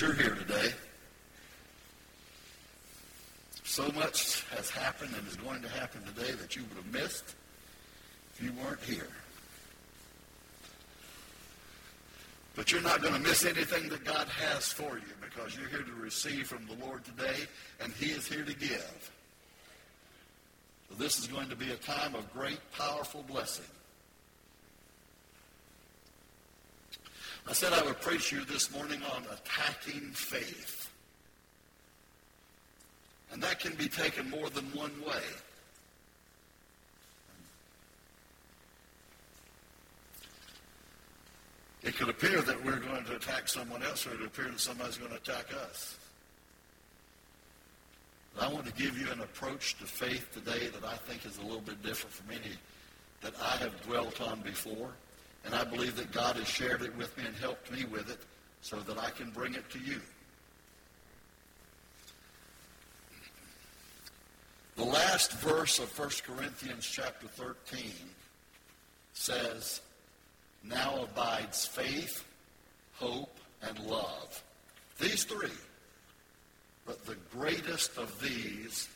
you're here today. So much has happened and is going to happen today that you would have missed if you weren't here. But you're not going to miss anything that God has for you because you're here to receive from the Lord today, and He is here to give. So this is going to be a time of great, powerful blessing. I said I would preach you this morning on attacking faith. And that can be taken more than one way. It could appear that we're going to attack someone else, or it could appear that somebody's going to attack us. But I want to give you an approach to faith today that I think is a little bit different from any that I have dwelt on before. And I believe that God has shared it with me and helped me with it so that I can bring it to you. The last verse of 1 Corinthians chapter 13 says, Now abides faith, hope, and love. These three. But the greatest of these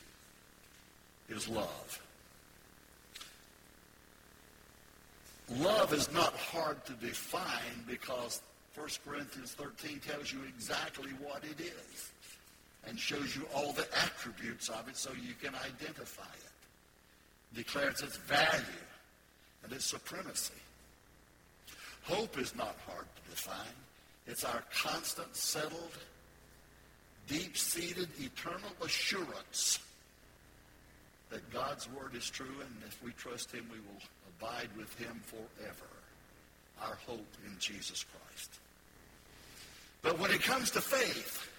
is love. Love is not hard to define because 1 Corinthians 13 tells you exactly what it is and shows you all the attributes of it so you can identify it. Declares its value and its supremacy. Hope is not hard to define. It's our constant, settled, deep-seated, eternal assurance that God's word is true, and if we trust him, we will abide with him forever. Our hope in Jesus Christ. But when it comes to faith,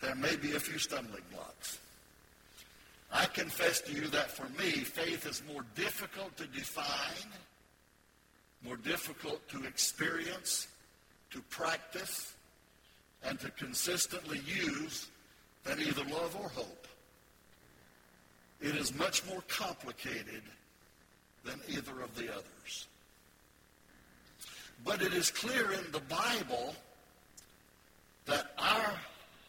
there may be a few stumbling blocks. I confess to you that for me, faith is more difficult to define, more difficult to experience, to practice, and to consistently use than either love or hope. It is much more complicated than either of the others. But it is clear in the Bible that our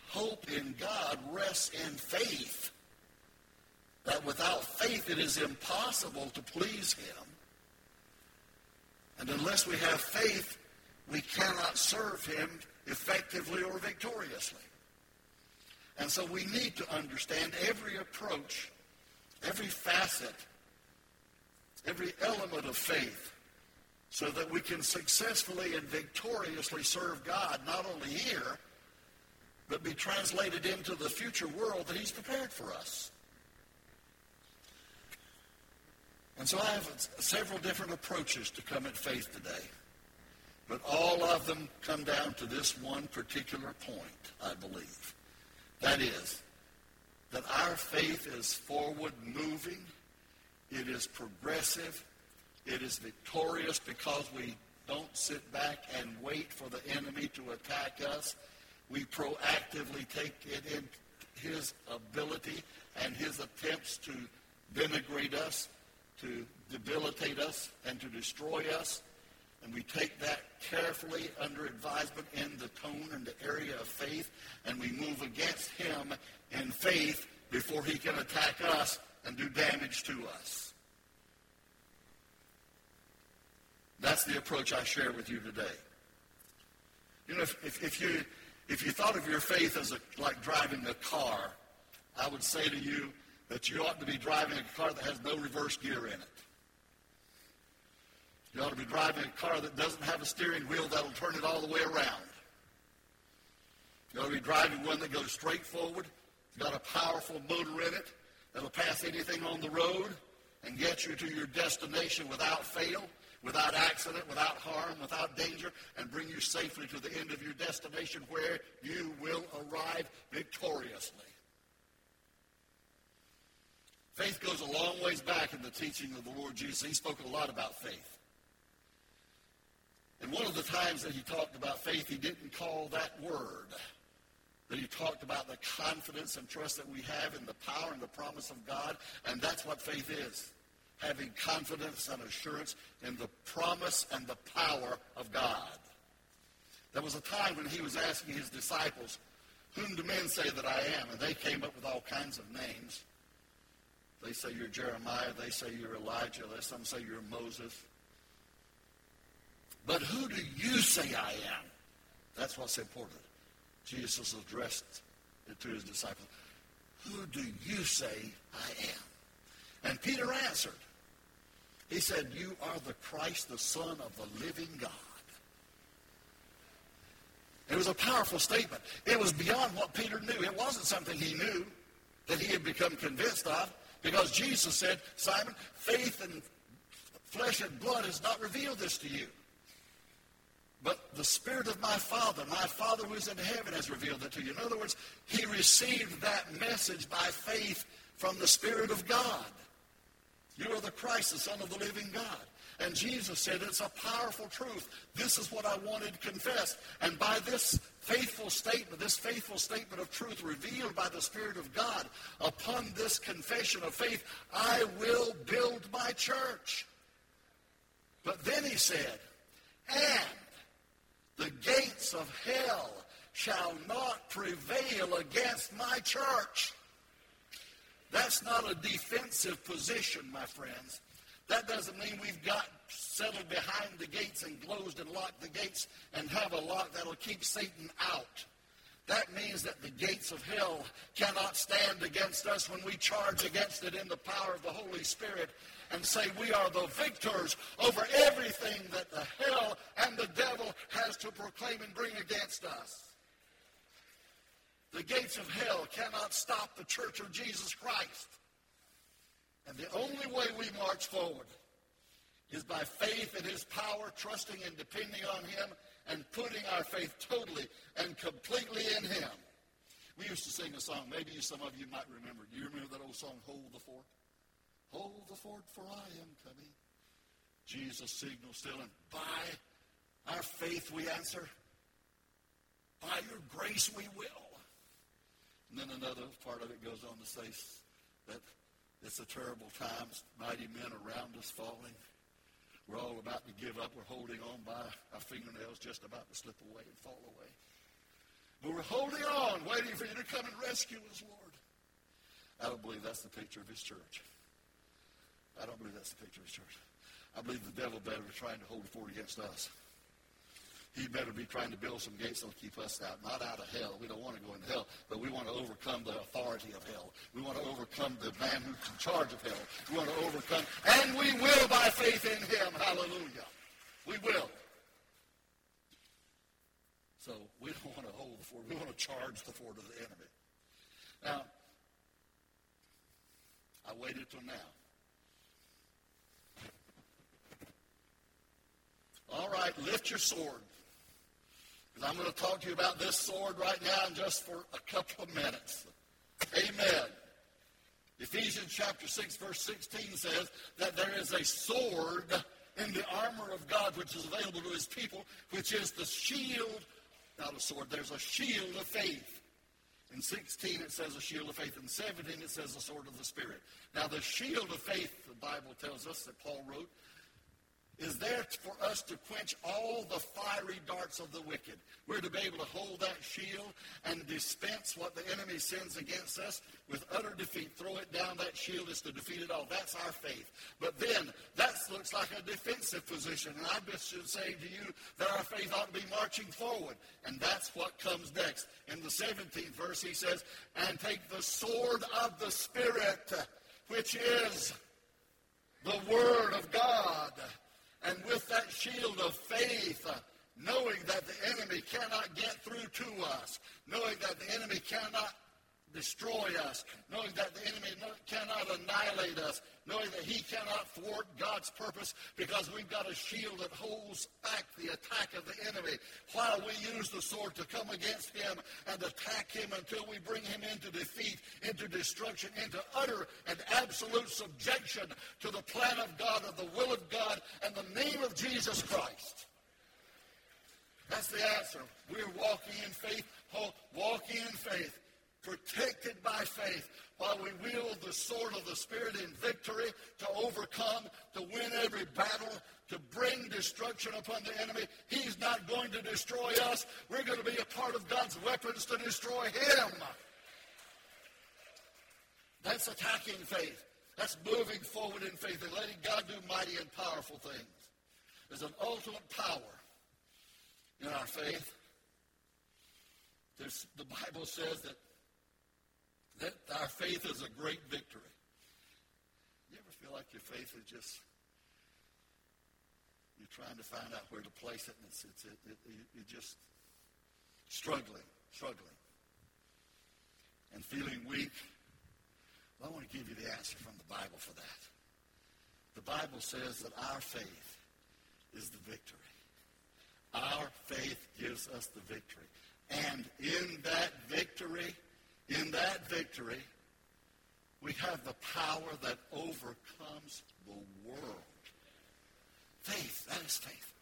hope in God rests in faith. That without faith it is impossible to please Him. And unless we have faith, we cannot serve Him effectively or victoriously. And so we need to understand every approach, every facet every element of faith so that we can successfully and victoriously serve God, not only here, but be translated into the future world that he's prepared for us. And so I have several different approaches to come at faith today. But all of them come down to this one particular point, I believe. That is, that our faith is forward moving it is progressive. It is victorious because we don't sit back and wait for the enemy to attack us. We proactively take it in his ability and his attempts to denigrate us, to debilitate us, and to destroy us. And we take that carefully under advisement in the tone and the area of faith, and we move against him in faith before he can attack us and do damage to us. That's the approach I share with you today. You know, if, if, if you if you thought of your faith as a, like driving a car, I would say to you that you ought to be driving a car that has no reverse gear in it. You ought to be driving a car that doesn't have a steering wheel that'll turn it all the way around. You ought to be driving one that goes straight forward, got a powerful motor in it, that'll pass anything on the road and get you to your destination without fail, without accident, without harm, without danger, and bring you safely to the end of your destination where you will arrive victoriously. Faith goes a long ways back in the teaching of the Lord Jesus. He spoke a lot about faith. And one of the times that he talked about faith, he didn't call that word talked about the confidence and trust that we have in the power and the promise of God, and that's what faith is. Having confidence and assurance in the promise and the power of God. There was a time when he was asking his disciples, Whom do men say that I am? And they came up with all kinds of names. They say you're Jeremiah. They say you're Elijah. Some say you're Moses. But who do you say I am? That's what's important. Jesus addressed it to his disciples. Who do you say I am? And Peter answered. He said, You are the Christ, the Son of the living God. It was a powerful statement. It was beyond what Peter knew. It wasn't something he knew that he had become convinced of because Jesus said, Simon, faith and flesh and blood has not revealed this to you. But the Spirit of my Father, my Father who is in heaven, has revealed it to you. In other words, he received that message by faith from the Spirit of God. You are the Christ, the Son of the living God. And Jesus said, it's a powerful truth. This is what I wanted confessed. And by this faithful statement, this faithful statement of truth revealed by the Spirit of God, upon this confession of faith, I will build my church. But then he said, and the gates of hell shall not prevail against my church. That's not a defensive position, my friends. That doesn't mean we've got settled behind the gates and closed and locked the gates and have a lock that'll keep Satan out. That means that the gates of hell cannot stand against us when we charge against it in the power of the Holy Spirit and say we are the victors over everything that the hell and the devil has to proclaim and bring against us. The gates of hell cannot stop the church of Jesus Christ. And the only way we march forward is by faith in his power, trusting and depending on him, and putting our faith totally and completely in him. We used to sing a song. Maybe some of you might remember. Do you remember that old song, Hold the Fort? Hold the fort, for I am coming. Jesus signals still, and by our faith we answer. By your grace we will. And then another part of it goes on to say that it's a terrible time, mighty men around us falling. We're all about to give up. We're holding on by our fingernails, just about to slip away and fall away. But we're holding on, waiting for you to come and rescue us, Lord. I don't believe that's the picture of his church. I don't believe that's the picture of his church. I believe the devil better be trying to hold a fort against us. He better be trying to build some gates that'll keep us out, not out of hell. We don't want to go into hell, but we want to overcome the authority of hell. We want to overcome the man who's in charge of hell. We want to overcome, and we will by faith in him. Hallelujah. We will. So we don't want to hold the fort. We want to charge the fort of the enemy. Now, I waited till now. All right, lift your sword. Because I'm going to talk to you about this sword right now just for a couple of minutes. Amen. Ephesians chapter 6, verse 16 says that there is a sword in the armor of God which is available to his people, which is the shield, not a sword, there's a shield of faith. In 16 it says a shield of faith. In 17 it says a sword of the Spirit. Now the shield of faith, the Bible tells us that Paul wrote, is there for us to quench all the fiery darts of the wicked. We're to be able to hold that shield and dispense what the enemy sends against us with utter defeat. Throw it down. That shield is to defeat it all. That's our faith. But then that looks like a defensive position. And I just should say to you that our faith ought to be marching forward. And that's what comes next. In the 17th verse, he says, and take the sword of the Spirit, which is the Word of God and with that shield of faith, uh, knowing that the enemy cannot get through to us, knowing that the enemy cannot destroy us, knowing that the enemy cannot annihilate us, knowing that he cannot thwart God's purpose because we've got a shield that holds back the attack of the enemy while we use the sword to come against him and attack him until we bring him into defeat, into destruction, into utter and absolute subjection to the plan of God, of the will of God, and the name of Jesus Christ. That's the answer. We're walking in faith, walking in faith protected by faith while we wield the sword of the Spirit in victory to overcome, to win every battle, to bring destruction upon the enemy. He's not going to destroy us. We're going to be a part of God's weapons to destroy him. That's attacking faith. That's moving forward in faith and letting God do mighty and powerful things. There's an ultimate power in our faith. There's, the Bible says that, that our faith is a great victory. You ever feel like your faith is just you're trying to find out where to place it, and it's, it's, it, it, you're just struggling, struggling, and feeling weak. Well, I want to give you the answer from the Bible for that. The Bible says that our faith is the victory. Our faith gives us the victory. And in that victory, in that victory, we have the power that overcomes the world. Faith, that is faith.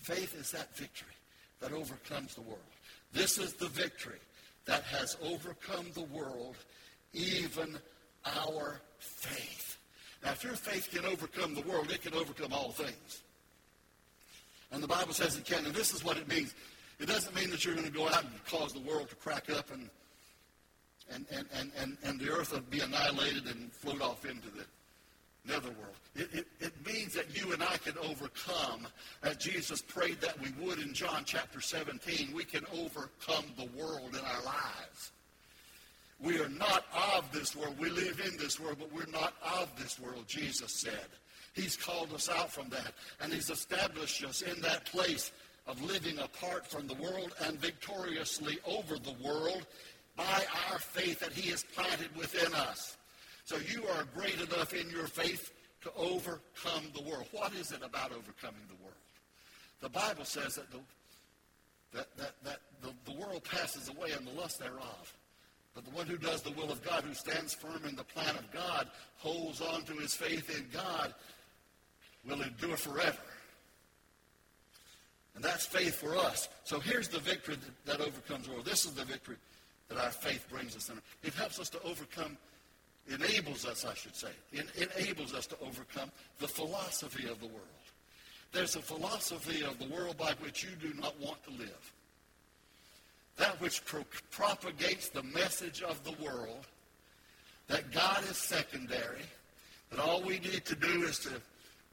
Faith is that victory that overcomes the world. This is the victory that has overcome the world, even our faith. Now, if your faith can overcome the world, it can overcome all things. And the Bible says it can. And this is what it means. It doesn't mean that you're going to go out and cause the world to crack up and and, and, and, and, and the earth would be annihilated and float off into the netherworld. It, it, it means that you and I can overcome, as Jesus prayed that we would in John chapter 17, we can overcome the world in our lives. We are not of this world. We live in this world, but we're not of this world, Jesus said. He's called us out from that, and he's established us in that place of living apart from the world and victoriously over the world by our faith that he has planted within us. So you are great enough in your faith to overcome the world. What is it about overcoming the world? The Bible says that the, that, that, that the, the world passes away and the lust thereof. But the one who does the will of God, who stands firm in the plan of God, holds on to his faith in God, will endure forever. And that's faith for us. So here's the victory that, that overcomes the world. This is the victory that our faith brings us in. It helps us to overcome enables us, I should say, it enables us to overcome the philosophy of the world. There's a philosophy of the world by which you do not want to live. That which pro- propagates the message of the world that God is secondary, that all we need to do is to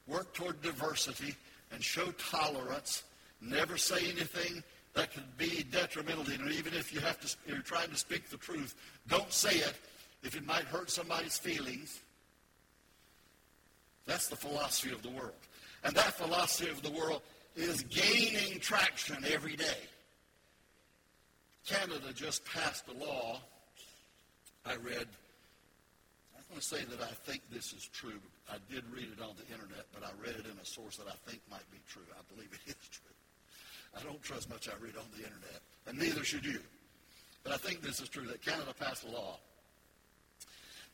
work toward diversity and show tolerance, never say anything that could be detrimental to you. Even if you have to, you're trying to speak the truth, don't say it if it might hurt somebody's feelings. That's the philosophy of the world. And that philosophy of the world is gaining traction every day. Canada just passed a law. I read, I'm going to say that I think this is true. I did read it on the internet, but I read it in a source that I think might be true. I believe it is true. I don't trust much I read on the internet, and neither should you. But I think this is true that Canada passed a law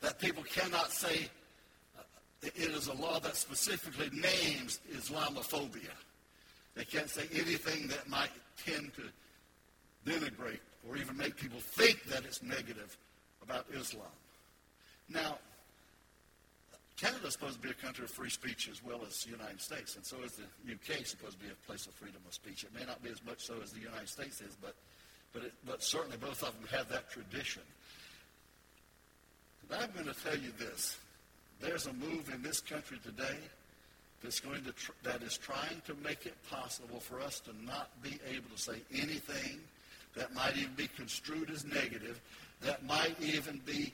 that people cannot say uh, it is a law that specifically names Islamophobia. They can't say anything that might tend to denigrate or even make people think that it's negative about Islam. Now, Canada is supposed to be a country of free speech as well as the United States, and so is the UK supposed to be a place of freedom of speech. It may not be as much so as the United States is, but but, it, but certainly both of them have that tradition. But I'm going to tell you this. There's a move in this country today that's going to tr- that is trying to make it possible for us to not be able to say anything that might even be construed as negative, that might even be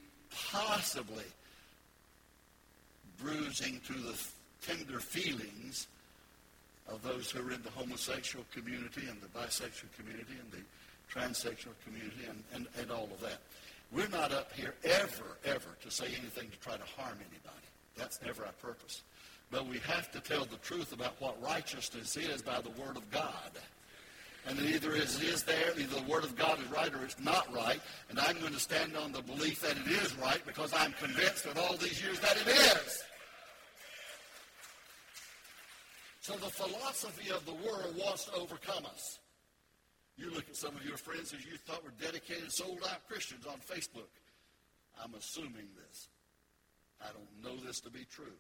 possibly bruising to the tender feelings of those who are in the homosexual community and the bisexual community and the transsexual community and, and, and all of that. We're not up here ever, ever to say anything to try to harm anybody. That's never our purpose. But we have to tell the truth about what righteousness is by the Word of God. And either it is there, either the Word of God is right or it's not right. And I'm going to stand on the belief that it is right because I'm convinced that all these years that it is. So the philosophy of the world wants to overcome us. You look at some of your friends who you thought were dedicated, sold out Christians on Facebook. I'm assuming this. I don't know this to be true.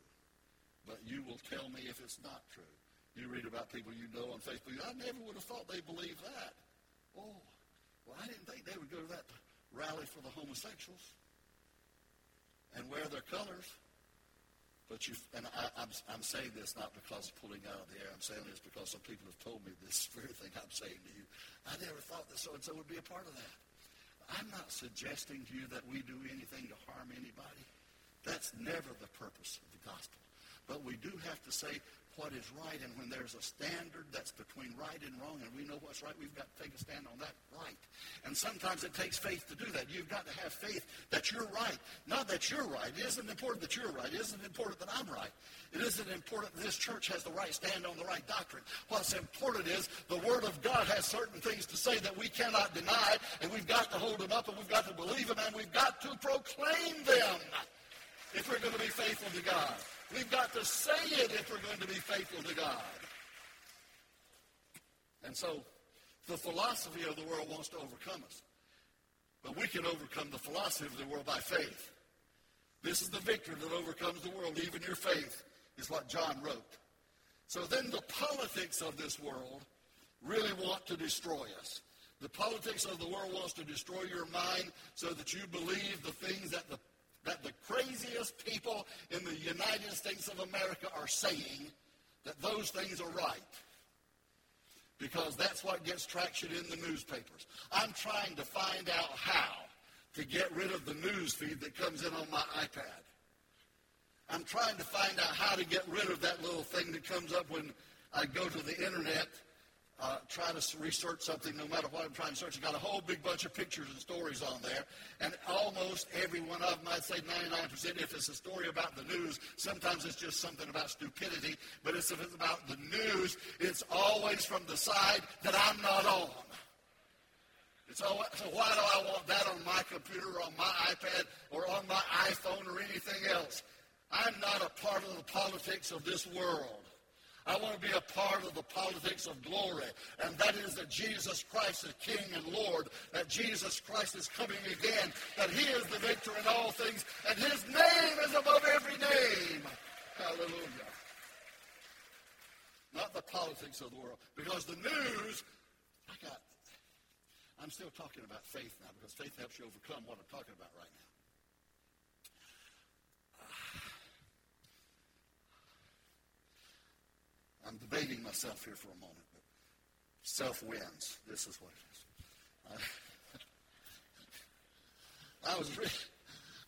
But you will tell me if it's not true. You read about people you know on Facebook. I never would have thought they believed that. Oh, well, I didn't think they would go to that rally for the homosexuals and wear their colors. But you, and I, am saying this not because of pulling out of the air. I'm saying this because some people have told me this very thing I'm saying to you. I never thought that so-and-so would be a part of that. I'm not suggesting to you that we do anything to harm anybody. That's never the purpose of the gospel. But we do have to say, what is right. And when there's a standard that's between right and wrong, and we know what's right, we've got to take a stand on that right. And sometimes it takes faith to do that. You've got to have faith that you're right. Not that you're right. It isn't important that you're right. It isn't important that I'm right. It isn't important that this church has the right stand on the right doctrine. What's important is the Word of God has certain things to say that we cannot deny, and we've got to hold them up, and we've got to believe them, and we've got to proclaim them if we're going to be faithful to God. We've got to say it if we're going to be faithful to God. And so the philosophy of the world wants to overcome us. But we can overcome the philosophy of the world by faith. This is the victory that overcomes the world, even your faith, is what John wrote. So then the politics of this world really want to destroy us. The politics of the world wants to destroy your mind so that you believe the things that the that the craziest people in the United States of America are saying that those things are right. Because that's what gets traction in the newspapers. I'm trying to find out how to get rid of the news feed that comes in on my iPad. I'm trying to find out how to get rid of that little thing that comes up when I go to the internet uh, try to research something, no matter what I'm trying to search. It's got a whole big bunch of pictures and stories on there. And almost every one of them, I'd say 99%, if it's a story about the news, sometimes it's just something about stupidity. But if it's about the news, it's always from the side that I'm not on. So why do I want that on my computer or on my iPad or on my iPhone or anything else? I'm not a part of the politics of this world. I want to be a part of the politics of glory. And that is that Jesus Christ is King and Lord, that Jesus Christ is coming again, that he is the victor in all things, and his name is above every name. Hallelujah. Not the politics of the world. Because the news, I got, I'm still talking about faith now because faith helps you overcome what I'm talking about right now. I'm debating myself here for a moment, but self wins. This is what it is. I, I was re-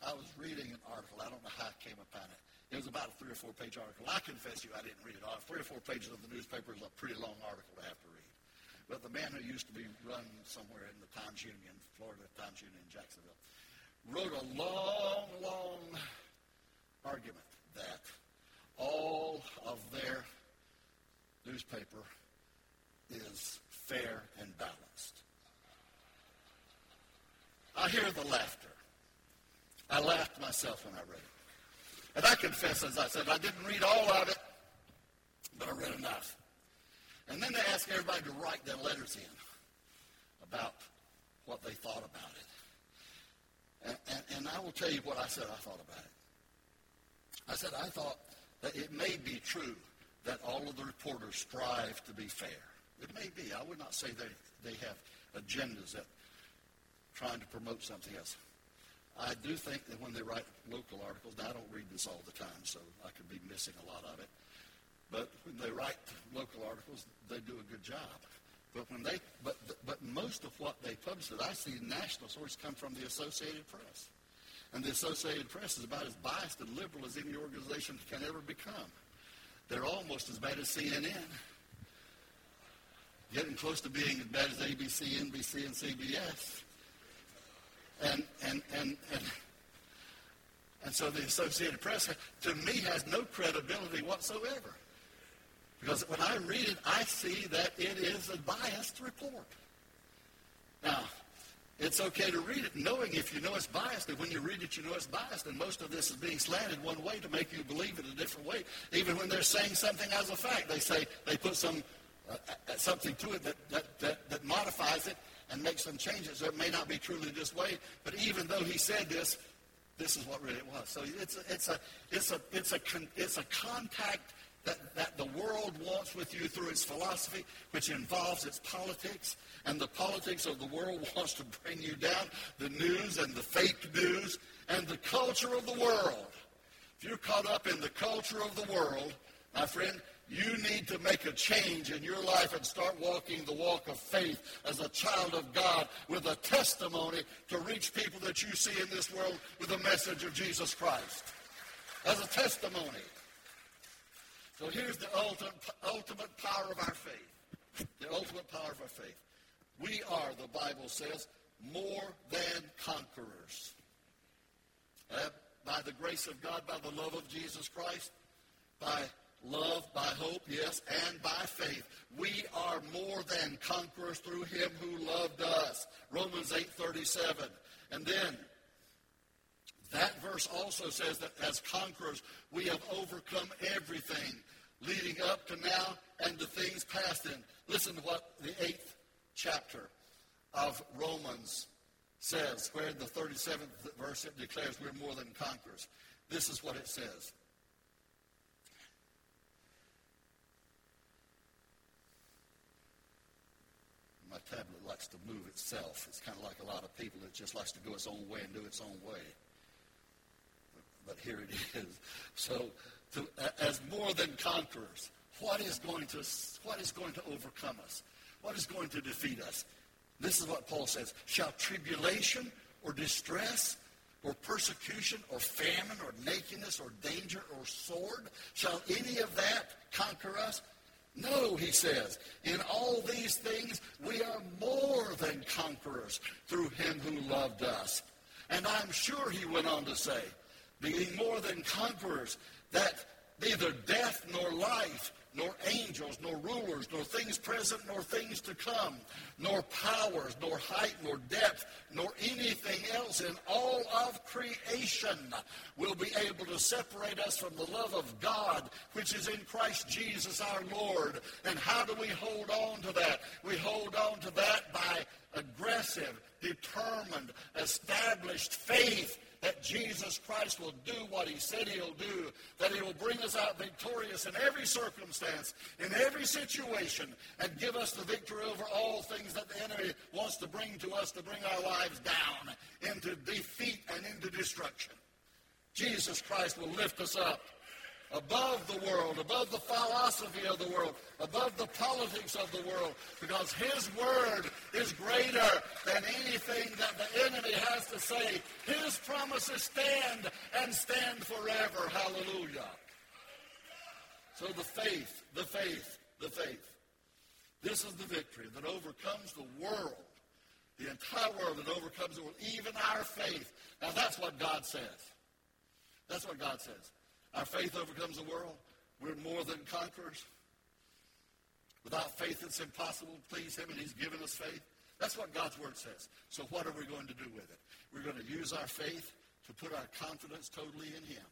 I was reading an article. I don't know how I came upon it. It was about a three or four page article. I confess you, I didn't read it all. Three or four pages of the newspaper is a pretty long article to have to read. But the man who used to be run somewhere in the Times Union, Florida Times Union in Jacksonville, wrote a long, long argument that all of their newspaper is fair and balanced. I hear the laughter. I laughed myself when I read it. And I confess, as I said, I didn't read all of it, but I read enough. And then they asked everybody to write their letters in about what they thought about it. And, and, and I will tell you what I said I thought about it. I said I thought that it may be true that all of the reporters strive to be fair. It may be. I would not say they, they have agendas that trying to promote something else. I do think that when they write local articles, now I don't read this all the time, so I could be missing a lot of it. But when they write local articles, they do a good job. But when they, but but most of what they publish, that I see national sources come from the Associated Press, and the Associated Press is about as biased and liberal as any organization can ever become. They're almost as bad as CNN. Getting close to being as bad as ABC, NBC, and CBS. And, and, and, and, and so the Associated Press, to me, has no credibility whatsoever. Because when I read it, I see that it is a biased report. Now, it's okay to read it knowing if you know it's biased, and when you read it, you know it's biased, and most of this is being slanted one way to make you believe it a different way. Even when they're saying something as a fact, they say they put some uh, uh, something to it that, that, that, that modifies it and makes some changes. It may not be truly this way, but even though he said this, this is what really it was. So it's a, it's a, it's a, it's a, it's a contact that, that the world wants with you through its philosophy, which involves its politics, and the politics of the world wants to bring you down the news and the fake news and the culture of the world. If you're caught up in the culture of the world, my friend, you need to make a change in your life and start walking the walk of faith as a child of God with a testimony to reach people that you see in this world with the message of Jesus Christ. As a testimony. So here's the ultimate, ultimate power of our faith. The ultimate power of our faith. We are, the Bible says, more than conquerors. Uh, by the grace of God, by the love of Jesus Christ, by love, by hope, yes, and by faith. We are more than conquerors through him who loved us. Romans 8:37. And then that verse also says that as conquerors, we have overcome everything leading up to now and the things past in. Listen to what the eighth chapter of Romans says, where in the 37th verse it declares we're more than conquerors. This is what it says. My tablet likes to move itself. It's kind of like a lot of people. It just likes to go its own way and do its own way. But here it is. So, to, as more than conquerors, what is going to what is going to overcome us? What is going to defeat us? This is what Paul says. Shall tribulation or distress or persecution or famine or nakedness or danger or sword, shall any of that conquer us? No, he says. In all these things, we are more than conquerors through him who loved us. And I'm sure he went on to say, being more than conquerors, that neither death nor life, nor angels, nor rulers, nor things present, nor things to come, nor powers, nor height, nor depth, nor anything else in all of creation will be able to separate us from the love of God, which is in Christ Jesus our Lord. And how do we hold on to that? We hold on to that by aggressive, determined, established faith that Jesus Christ will do what he said he'll do, that he will bring us out victorious in every circumstance, in every situation, and give us the victory over all things that the enemy wants to bring to us to bring our lives down into defeat and into destruction. Jesus Christ will lift us up above the world, above the philosophy of the world, above the politics of the world, because His Word is greater than anything that the enemy has to say. His promises stand and stand forever. Hallelujah. So the faith, the faith, the faith. This is the victory that overcomes the world, the entire world that overcomes the world, even our faith. Now that's what God says. That's what God says. Our faith overcomes the world. We're more than conquerors. Without faith, it's impossible to please Him, and He's given us faith. That's what God's Word says. So what are we going to do with it? We're going to use our faith to put our confidence totally in Him.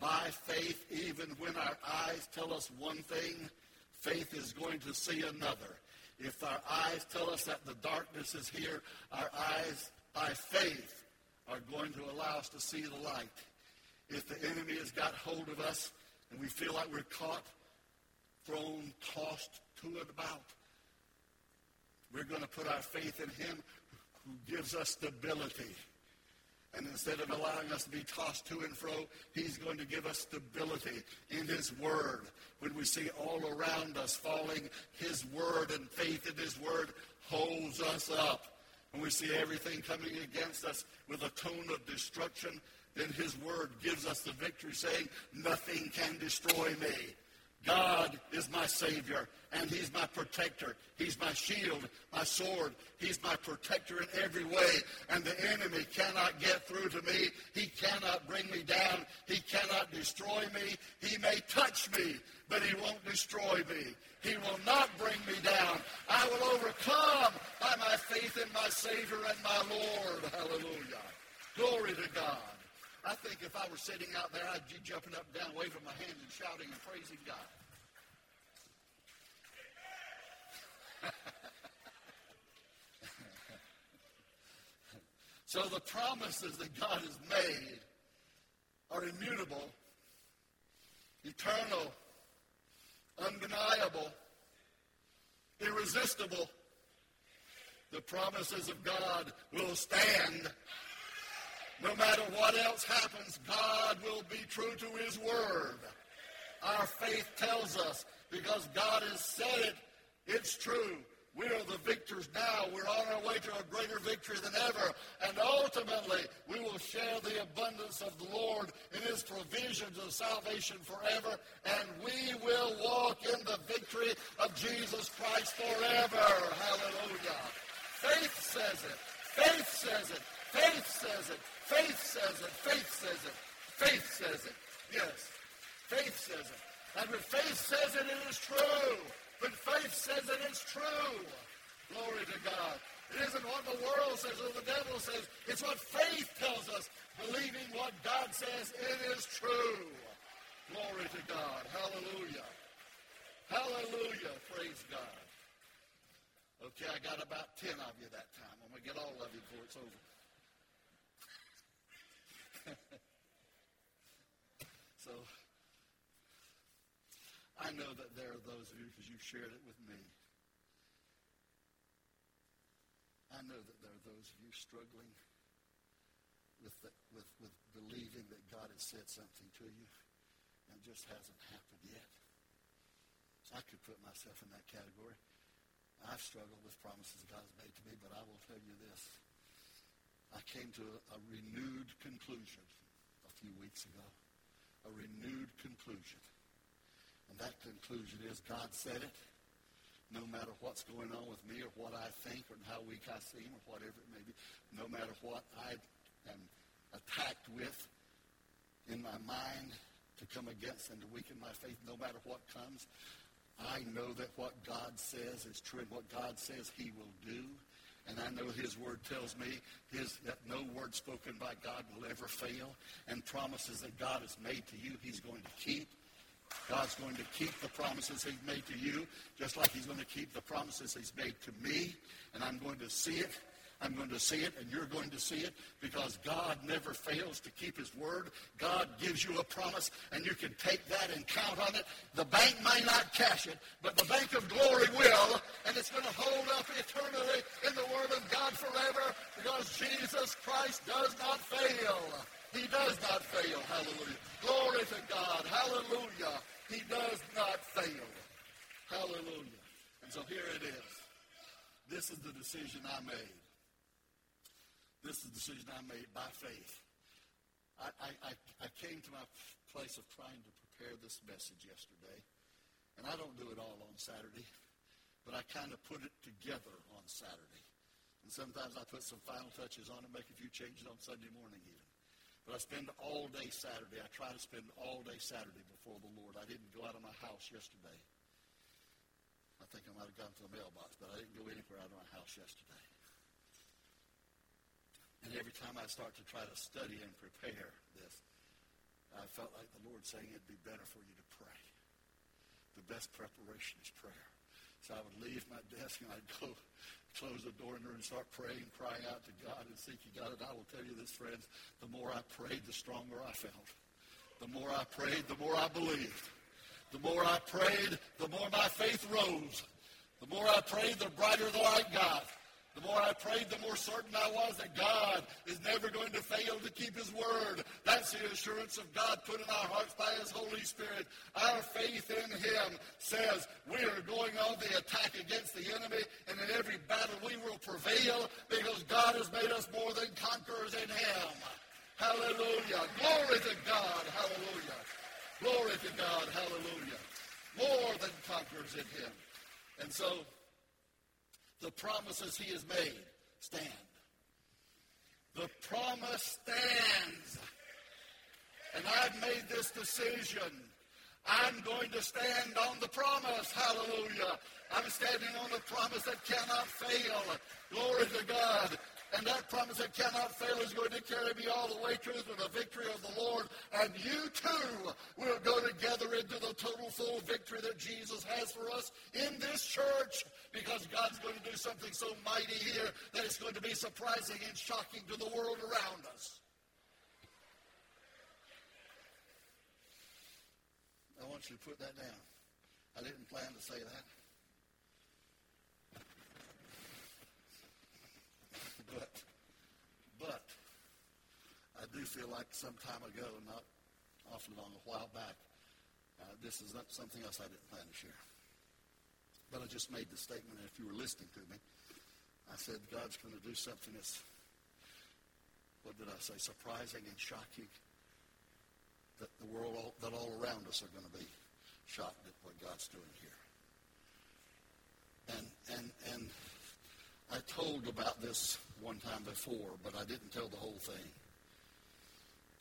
By faith, even when our eyes tell us one thing, faith is going to see another. If our eyes tell us that the darkness is here, our eyes, by faith, are going to allow us to see the light if the enemy has got hold of us and we feel like we're caught, thrown, tossed to and about, we're going to put our faith in him who gives us stability. And instead of allowing us to be tossed to and fro, he's going to give us stability in his word. When we see all around us falling, his word and faith in his word holds us up. When we see everything coming against us with a tone of destruction, then his word gives us the victory, saying, Nothing can destroy me. God is my Savior, and He's my protector. He's my shield, my sword. He's my protector in every way, and the enemy cannot get through to me. He cannot bring me down. He cannot destroy me. He may touch me, but He won't destroy me. He will not bring me down. I will overcome by my faith in my Savior and my Lord. Hallelujah. Glory to God. I think if I were sitting out there, I'd be jumping up and down, waving my hands and shouting and praising God. so the promises that God has made are immutable, eternal, undeniable, irresistible. The promises of God will stand. No matter what else happens, God will be true to his word. Our faith tells us because God has said it, it's true. We are the victors now. We're on our way to a greater victory than ever. And ultimately, we will share the abundance of the Lord in his provisions of salvation forever. And we will walk in the victory of Jesus Christ forever. Hallelujah. Faith says it. Faith says it. Faith says it. Faith says it. Faith says it. Faith says it. Yes. Faith says it. And when faith says it, it is true. But faith says that it's true. Glory to God. It isn't what the world says or the devil says. It's what faith tells us. Believing what God says, it is true. Glory to God. Hallelujah. Hallelujah. Praise God. Okay, I got about 10 of you that time. I'm going to get all of you before it's over. So, I know that there are those of you, because you've shared it with me. I know that there are those of you struggling with, the, with, with believing that God has said something to you and just hasn't happened yet. I could put myself in that category. I've struggled with promises God has made to me, but I will tell you this. I came to a, a renewed conclusion a few weeks ago. A renewed conclusion and that conclusion is God said it. No matter what's going on with me or what I think or how weak I seem or whatever it may be, no matter what I am attacked with in my mind to come against and to weaken my faith, no matter what comes, I know that what God says is true and what God says he will do. And I know his word tells me his, that no word spoken by God will ever fail. And promises that God has made to you, he's going to keep. God's going to keep the promises he's made to you, just like he's going to keep the promises he's made to me. And I'm going to see it. I'm going to see it, and you're going to see it, because God never fails to keep his word. God gives you a promise, and you can take that and count on it. The bank may not cash it, but the bank of glory will, and it's going to hold up eternally in the word of God forever, because Jesus Christ does not fail. He does not fail. Hallelujah. Glory to God. Hallelujah. He does not fail. Hallelujah. And so here it is. This is the decision I made. This is the decision I made by faith. I, I, I came to my place of trying to prepare this message yesterday. And I don't do it all on Saturday, but I kind of put it together on Saturday. And sometimes I put some final touches on it, make a few changes on Sunday morning even. But I spend all day Saturday. I try to spend all day Saturday before the Lord. I didn't go out of my house yesterday. I think I might have gone to the mailbox, but I didn't go anywhere out of my house yesterday. And every time I start to try to study and prepare this, I felt like the Lord saying it'd be better for you to pray. The best preparation is prayer. So I would leave my desk and I'd go close the door in there and start praying, crying out to God and seeking God. And I will tell you this, friends, the more I prayed, the stronger I felt. The more I prayed, the more I believed. The more I prayed, the more my faith rose. The more I prayed, the brighter the light got. The more I prayed, the more certain I was that God is never going to fail to keep his word. That's the assurance of God put in our hearts by his Holy Spirit. Our faith in him says we are going on the attack against the enemy, and in every battle we will prevail because God has made us more than conquerors in him. Hallelujah. Glory to God. Hallelujah. Glory to God. Hallelujah. More than conquerors in him. And so the promises he has made stand. The promise stands. And I've made this decision. I'm going to stand on the promise. Hallelujah. I'm standing on the promise that cannot fail. Glory to God. And that promise that cannot fail is going to carry me all the way through to the victory of the Lord. And you too will go together into the total full victory that Jesus has for us in this church because God's going to do something so mighty here that it's going to be surprising and shocking to the world around us. I want you to put that down. I didn't plan to say that. But, but, I do feel like some time ago, not awfully long, a while back, uh, this is something else I didn't plan to share. But I just made the statement, if you were listening to me, I said God's going to do something that's, what did I say, surprising and shocking that the world, all, that all around us are going to be shocked at what God's doing here. And, and, and I told about this one time before, but I didn't tell the whole thing.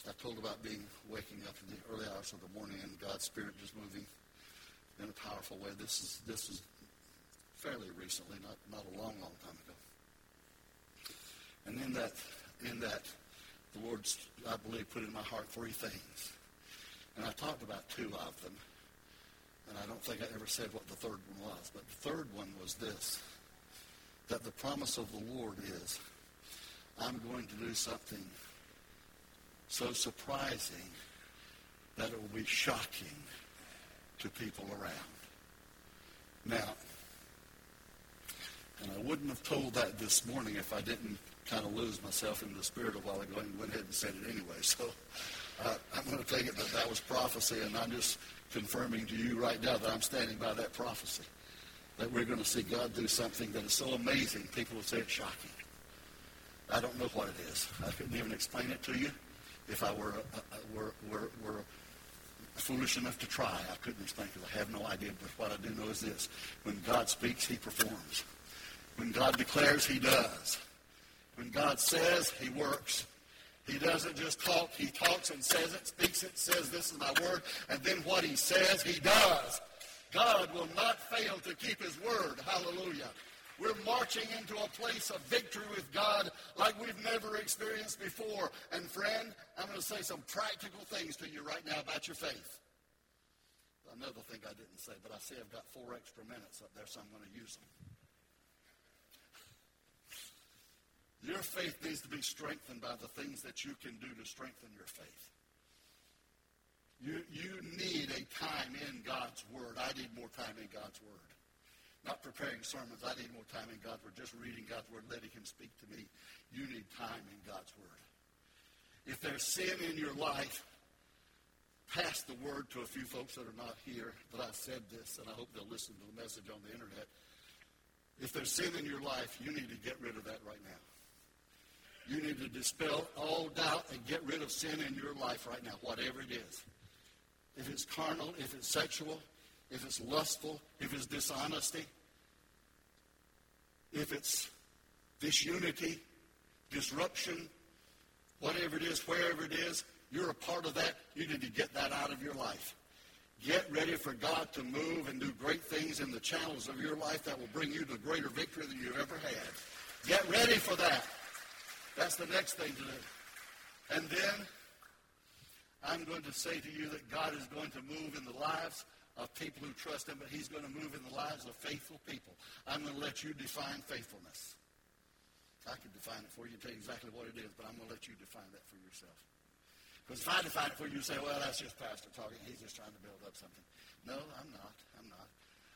I told about being waking up in the early hours of the morning and God's Spirit just moving in a powerful way. This is this is fairly recently, not not a long, long time ago. And in that in that the Lord's I believe put in my heart three things. And I talked about two of them. And I don't think I ever said what the third one was. But the third one was this that the promise of the Lord is I'm going to do something so surprising that it will be shocking to people around. Now, and I wouldn't have told that this morning if I didn't kind of lose myself in the spirit a while ago and went ahead and said it anyway. So uh, I'm going to take it that that was prophecy, and I'm just confirming to you right now that I'm standing by that prophecy. That we're going to see God do something that is so amazing, people will say it's shocking. I don't know what it is. I couldn't even explain it to you if I were, uh, uh, were, were, were foolish enough to try. I couldn't explain because I have no idea. But what I do know is this. When God speaks, he performs. When God declares, he does. When God says, he works. He doesn't just talk. He talks and says it, speaks it, says, this is my word. And then what he says, he does. God will not fail to keep his word. Hallelujah. We're marching into a place of victory with God like we've never experienced before. And friend, I'm going to say some practical things to you right now about your faith. Another thing I didn't say, but I see I've got four extra minutes up there, so I'm going to use them. Your faith needs to be strengthened by the things that you can do to strengthen your faith. You, you need a time in God's Word. I need more time in God's Word not preparing sermons. I need more time in God's Word. Just reading God's Word, letting Him speak to me. You need time in God's Word. If there's sin in your life, pass the word to a few folks that are not here that I said this, and I hope they'll listen to the message on the internet. If there's sin in your life, you need to get rid of that right now. You need to dispel all doubt and get rid of sin in your life right now, whatever it is. If it's carnal, if it's sexual, if it's lustful, if it's dishonesty, if it's disunity, disruption, whatever it is, wherever it is, you're a part of that. You need to get that out of your life. Get ready for God to move and do great things in the channels of your life that will bring you to greater victory than you've ever had. Get ready for that. That's the next thing to do. And then I'm going to say to you that God is going to move in the lives of people who trust him, but he's going to move in the lives of faithful people. I'm going to let you define faithfulness. I could define it for you and tell you exactly what it is, but I'm going to let you define that for yourself. Because if I define it for you, you say, well, that's just pastor talking. He's just trying to build up something. No, I'm not. I'm not.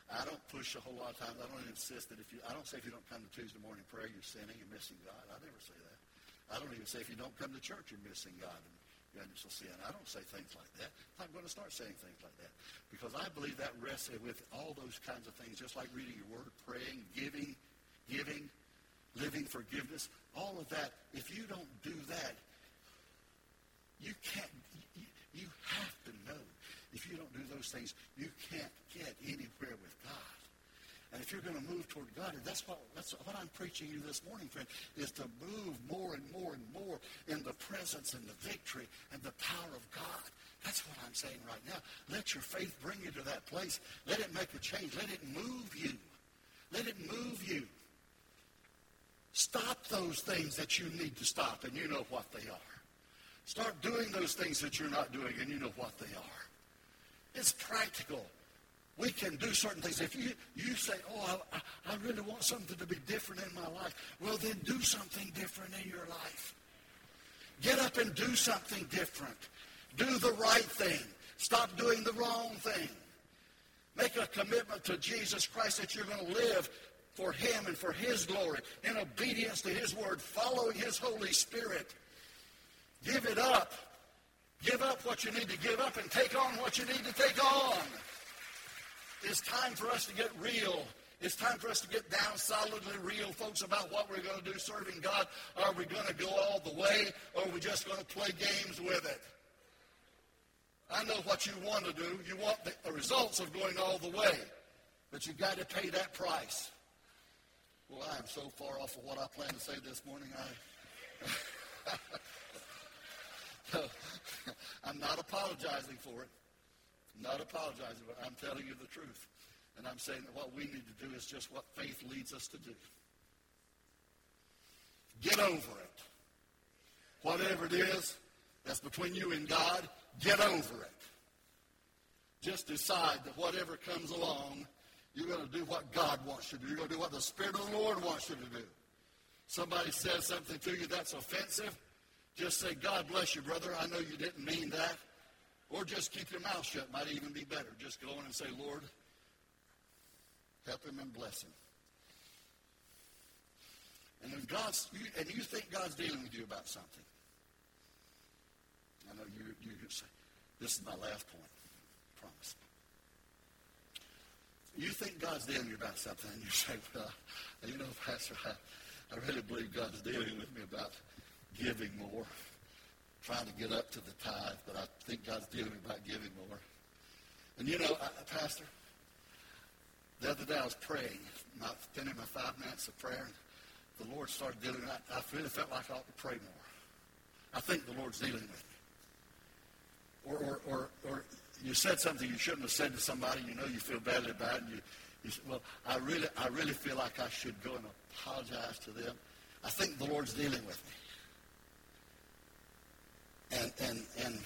I don't push a whole lot of times. I don't insist that if you, I don't say if you don't come to Tuesday morning prayer, you're sinning and missing God. I never say that. I don't even say if you don't come to church, you're missing God. And goodness will sin. I don't say things like that. I'm going to start saying things like that because I believe that rests with all those kinds of things, just like reading your word, praying, giving, giving, living forgiveness, all of that. If you don't do that, you can't. You, you have to know. If you don't do those things, you can't get anywhere with God. And if you're going to move toward God, and that's what, that's what I'm preaching you this morning, friend, is to move more and more and more in the presence and the victory and the power of God. That's what I'm saying right now. Let your faith bring you to that place. Let it make a change. Let it move you. Let it move you. Stop those things that you need to stop, and you know what they are. Start doing those things that you're not doing, and you know what they are. It's practical. We can do certain things. If you, you say, oh, I, I really want something to be different in my life, well, then do something different in your life. Get up and do something different. Do the right thing. Stop doing the wrong thing. Make a commitment to Jesus Christ that you're going to live for him and for his glory in obedience to his word, following his Holy Spirit. Give it up. Give up what you need to give up and take on what you need to take on. It's time for us to get real. It's time for us to get down solidly real, folks, about what we're going to do serving God. Are we going to go all the way, or are we just going to play games with it? I know what you want to do. You want the results of going all the way, but you've got to pay that price. Well, I am so far off of what I planned to say this morning. I, I'm not apologizing for it. Not apologizing, but I'm telling you the truth. And I'm saying that what we need to do is just what faith leads us to do. Get over it. Whatever it is that's between you and God, get over it. Just decide that whatever comes along, you're going to do what God wants you to do. You're going to do what the Spirit of the Lord wants you to do. Somebody says something to you that's offensive, just say, God bless you, brother. I know you didn't mean that. Or just keep your mouth shut. Might even be better. Just go in and say, Lord, help him and bless him. And if God's, you, and you think God's dealing with you about something. I know you, you say, this is my last point. Promise. You think God's dealing with you about something, and you say, well, you know, Pastor, I, I really believe God's dealing with me about giving more, trying to get up to the tithe, but I think God's dealing with me about giving more. And you know, I, Pastor, the other day I was praying, my, spending my five minutes of prayer, and the Lord started dealing with me. I, I really felt like I ought to pray more. I think the Lord's dealing with me. Or, or, or, or you said something you shouldn't have said to somebody, you know you feel badly about it, and you, you say, well, I really, I really feel like I should go and apologize to them. I think the Lord's dealing with me. And, and, and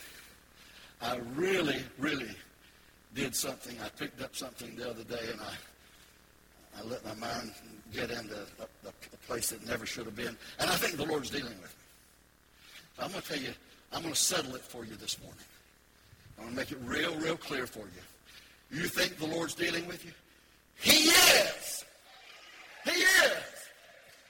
I really, really did something. I picked up something the other day, and I, I let my mind get into a, a, place that never should have been. And I think the Lord's dealing with me. I'm going to tell you, I'm going to settle it for you this morning. I'm going to make it real, real clear for you. You think the Lord's dealing with you? He is. He is.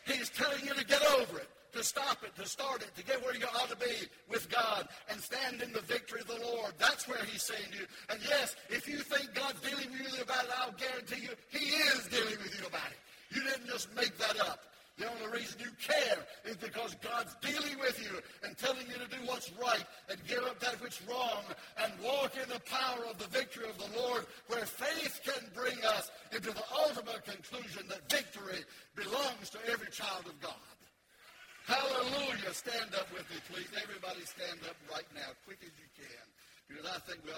He's telling you to get over it, to stop it, to start it, to get where you ought to be with God and stand in the victory of the Lord. That's where he's saying to you. And yes, if you think God's dealing with you about it, I'll guarantee you he is dealing with you about it. You didn't just make that up. The only reason you care is because God's dealing with you and telling you to do what's right and give up that which wrong and walk in the power of the victory of the Lord where faith can bring us into the ultimate conclusion that victory belongs to every child of God. Hallelujah. Stand up with me, please. Everybody stand up right now, quick as you can. Because I think we